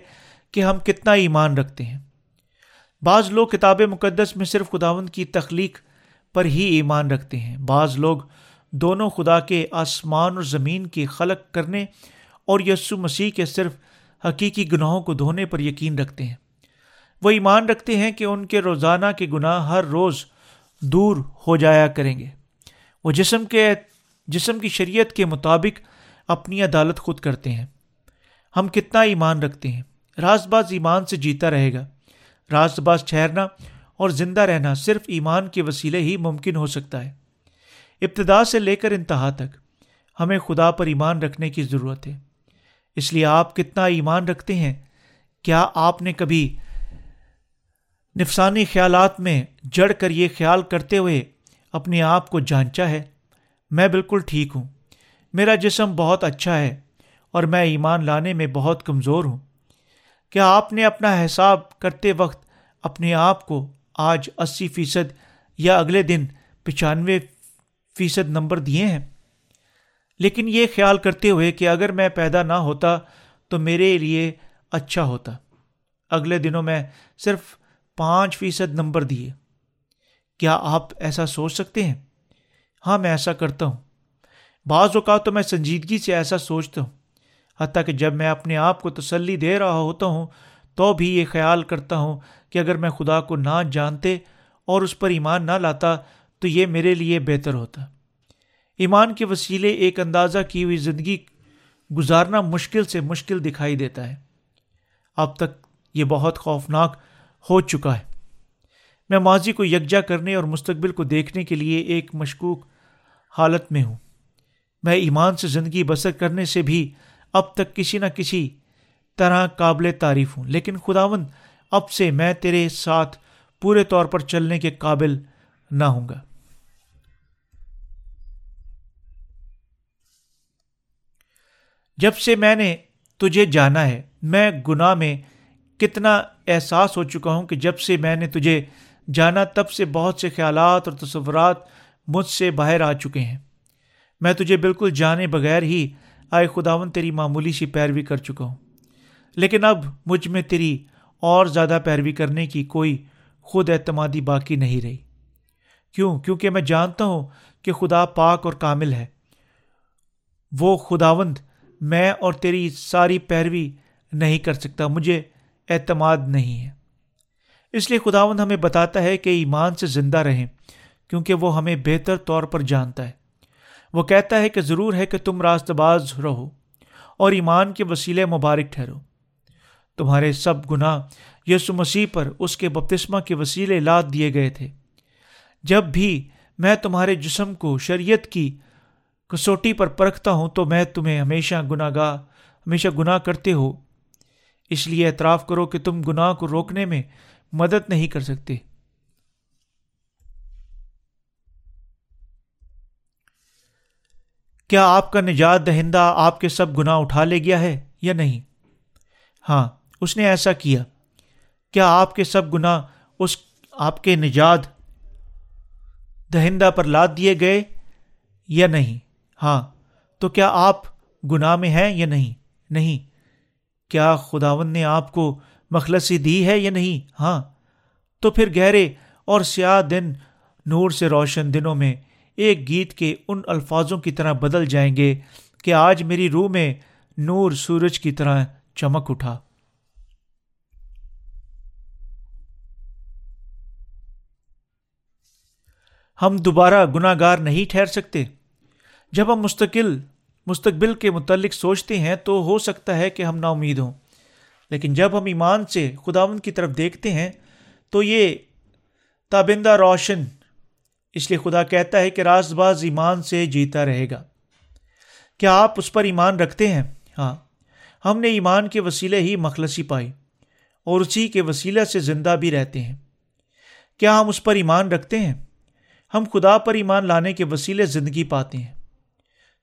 کہ ہم کتنا ایمان رکھتے ہیں۔ بعض لوگ کتاب مقدس میں صرف خداون کی تخلیق پر ہی ایمان رکھتے ہیں۔ بعض لوگ دونوں خدا کے آسمان اور زمین کی خلق کرنے اور یسو مسیح کے صرف حقیقی گناہوں کو دھونے پر یقین رکھتے ہیں۔ وہ ایمان رکھتے ہیں کہ ان کے روزانہ کے گناہ ہر روز دور ہو جایا کریں گے۔ وہ جسم کے، جسم کی شریعت کے مطابق اپنی عدالت خود کرتے ہیں۔ ہم کتنا ایمان رکھتے ہیں۔ راست باز ایمان سے جیتا رہے گا۔ راست باز ٹھہرنا اور زندہ رہنا صرف ایمان کے وسیلے ہی ممکن ہو سکتا ہے۔ ابتدا سے لے کر انتہا تک ہمیں خدا پر ایمان رکھنے کی ضرورت ہے۔ اس لیے آپ کتنا ایمان رکھتے ہیں؟ کیا آپ نے کبھی نفسانی خیالات میں جڑ کر یہ خیال کرتے ہوئے اپنے آپ کو جانچا ہے؟ میں بالکل ٹھیک ہوں۔ میرا جسم بہت اچھا ہے اور میں ایمان لانے میں بہت کمزور ہوں۔ کیا آپ نے اپنا حساب کرتے وقت اپنے آپ کو آج اسی فیصد یا اگلے دن پچانوے فیصد نمبر دیے ہیں؟ لیکن یہ خیال کرتے ہوئے کہ اگر میں پیدا نہ ہوتا تو میرے لیے اچھا ہوتا۔ اگلے دنوں میں صرف پانچ فیصد نمبر دیے۔ کیا آپ ایسا سوچ سکتے ہیں؟ ہاں میں ایسا کرتا ہوں۔ بعض اوقات تو میں سنجیدگی سے ایسا سوچتا ہوں۔ حتیٰ کہ جب میں اپنے آپ کو تسلی دے رہا ہوتا ہوں تو بھی یہ خیال کرتا ہوں کہ اگر میں خدا کو نہ جانتے اور اس پر ایمان نہ لاتا تو یہ میرے لیے بہتر ہوتا۔ ایمان کے وسیلے ایک اندازہ کی ہوئی زندگی گزارنا مشکل سے مشکل دکھائی دیتا ہے۔ اب تک یہ بہت خوفناک ہو چکا ہے۔ میں ماضی کو یکجا کرنے اور مستقبل کو دیکھنے کے لیے ایک مشکوک حالت میں ہوں۔ میں ایمان سے زندگی بسر کرنے سے بھی اب تک کسی نہ کسی طرح قابل تعریف ہوں۔ لیکن خداون اب سے میں تیرے ساتھ پورے طور پر چلنے کے قابل نہ ہوں گا۔ جب سے میں نے تجھے جانا ہے، میں گناہ میں کتنا احساس ہو چکا ہوں کہ جب سے میں نے تجھے جانا، تب سے بہت سے خیالات اور تصورات مجھ سے باہر آ چکے ہیں۔ میں تجھے بالکل جانے بغیر ہی آئے خداون تیری معمولی سی پیروی کر چکا ہوں۔ لیکن اب مجھ میں تیری اور زیادہ پیروی کرنے کی کوئی خود اعتمادی باقی نہیں رہی۔ کیوں؟ کیونکہ میں جانتا ہوں کہ خدا پاک اور کامل ہے۔ وہ خداوند میں اور تیری ساری پیروی نہیں کر سکتا، مجھے اعتماد نہیں ہے۔ اس لیے خداوند ہمیں بتاتا ہے کہ ایمان سے زندہ رہیں، کیونکہ وہ ہمیں بہتر طور پر جانتا ہے۔ وہ کہتا ہے کہ ضرور ہے کہ تم راست باز رہو اور ایمان کے وسیلے مبارک ٹھہرو۔ تمہارے سب گناہ یسو مسیح پر اس کے بپتسمہ کے وسیلے لاد دیے گئے تھے۔ جب بھی میں تمہارے جسم کو شریعت کی کسوٹی پر پرکھتا ہوں تو میں تمہیں ہمیشہ گناہ گاہ ہمیشہ گناہ کرتے ہو۔ اس لیے اعتراف کرو کہ تم گناہ کو روکنے میں مدد نہیں کر سکتے۔ کیا آپ کا نجات دہندہ آپ کے سب گناہ اٹھا لے گیا ہے یا نہیں؟ ہاں اس نے ایسا کیا۔ کیا آپ کے سب گناہ اس آپ کے نجات دہندہ پر لاد دیے گئے یا نہیں؟ ہاں تو کیا آپ گناہ میں ہیں یا نہیں؟ نہیں۔ کیا خداون نے آپ کو مخلصی دی ہے یا نہیں؟ ہاں۔ تو پھر گہرے اور سیاہ دن نور سے روشن دنوں میں ایک گیت کے ان الفاظوں کی طرح بدل جائیں گے کہ آج میری روح میں نور سورج کی طرح چمک اٹھا۔ ہم دوبارہ گناہ گار نہیں ٹھہر سکتے۔ جب ہم مستقل، مستقبل کے متعلق سوچتے ہیں تو ہو سکتا ہے کہ ہم نا امید ہوں۔ لیکن جب ہم ایمان سے خداون کی طرف دیکھتے ہیں تو یہ تابندہ روشن، اس لیے خدا کہتا ہے کہ راز باز ایمان سے جیتا رہے گا۔ کیا آپ اس پر ایمان رکھتے ہیں؟ ہاں ہم نے ایمان کے وسیلے ہی مخلصی پائی اور اسی کے وسیلے سے زندہ بھی رہتے ہیں۔ کیا ہم اس پر ایمان رکھتے ہیں؟ ہم خدا پر ایمان لانے کے وسیلے زندگی پاتے ہیں۔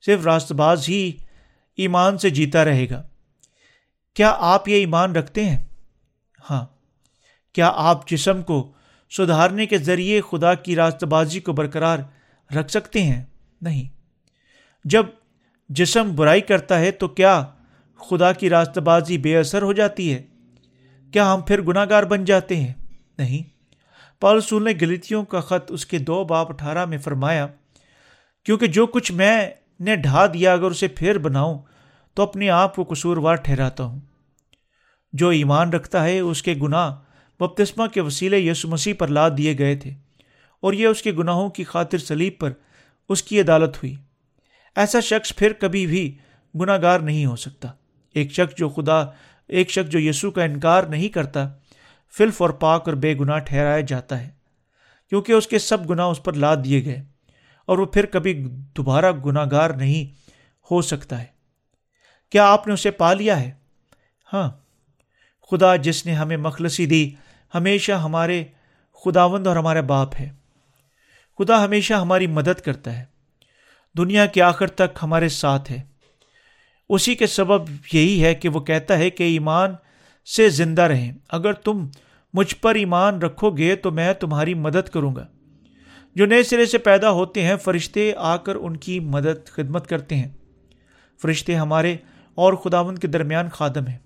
صرف راست باز ہی ایمان سے جیتا رہے گا۔ کیا آپ یہ ایمان رکھتے ہیں؟ ہاں۔ کیا آپ جسم کو سدھارنے کے ذریعے خدا کی راست بازی کو برقرار رکھ سکتے ہیں؟ نہیں۔ جب جسم برائی کرتا ہے تو کیا خدا کی راست بازی بے اثر ہو جاتی ہے؟ کیا ہم پھر گناہ گار بن جاتے ہیں؟ نہیں۔ پالسول نے گلتیوں کا خط اس کے دو باپ اٹھارہ میں فرمایا، کیونکہ جو کچھ میں نے ڈھا دیا اگر اسے پھر بناؤں، تو اپنے آپ کو قصوروار ٹھہراتا ہوں۔ جو ایمان رکھتا ہے، اس کے گناہ بپتسمہ کے وسیلے یسو مسیح پر لاد دیے گئے تھے، اور یہ اس کے گناہوں کی خاطر سلیب پر اس کی عدالت ہوئی۔ ایسا شخص پھر کبھی بھی گناہ گار نہیں ہو سکتا۔ ایک شخص جو خدا، ایک شخص جو یسوع کا انکار نہیں کرتا، فلف اور پاک اور بے گناہ ٹھہرایا جاتا ہے، کیونکہ اس کے سب گناہ اس پر لاد دیے گئے۔ اور وہ پھر کبھی دوبارہ گناہ گار نہیں ہو سکتا ہے۔ کیا آپ نے اسے پا لیا ہے؟ ہاں۔ خدا جس نے ہمیں مخلصی دی، ہمیشہ ہمارے خداوند اور ہمارا باپ ہے۔ خدا ہمیشہ ہماری مدد کرتا ہے۔ دنیا کے آخر تک ہمارے ساتھ ہے۔ اسی کے سبب یہی ہے کہ وہ کہتا ہے کہ ایمان سے زندہ رہیں۔ اگر تم مجھ پر ایمان رکھو گے تو میں تمہاری مدد کروں گا۔ جو نئے سرے سے پیدا ہوتے ہیں، فرشتے آ کر ان کی مدد، خدمت کرتے ہیں۔ فرشتے ہمارے اور خداون کے درمیان خادم ہیں۔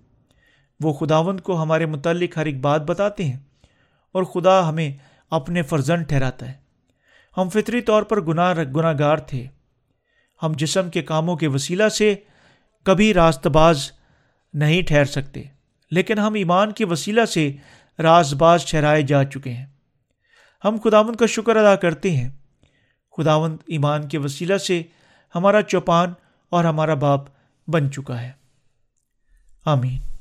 وہ خداون کو ہمارے متعلق ہر ایک بات بتاتے ہیں اور خدا ہمیں اپنے فرزن ٹھہراتا ہے۔ ہم فطری طور پر گناہ گناہ گار تھے۔ ہم جسم کے کاموں کے وسیلہ سے کبھی راست باز نہیں ٹھہر سکتے، لیکن ہم ایمان کے وسیلہ سے راز باز ٹھہرائے جا چکے ہیں۔ ہم خداون کا شکر ادا کرتے ہیں۔ خداون ایمان کے وسیلہ سے ہمارا چوپان اور ہمارا باپ بن چکا ہے۔ آمین۔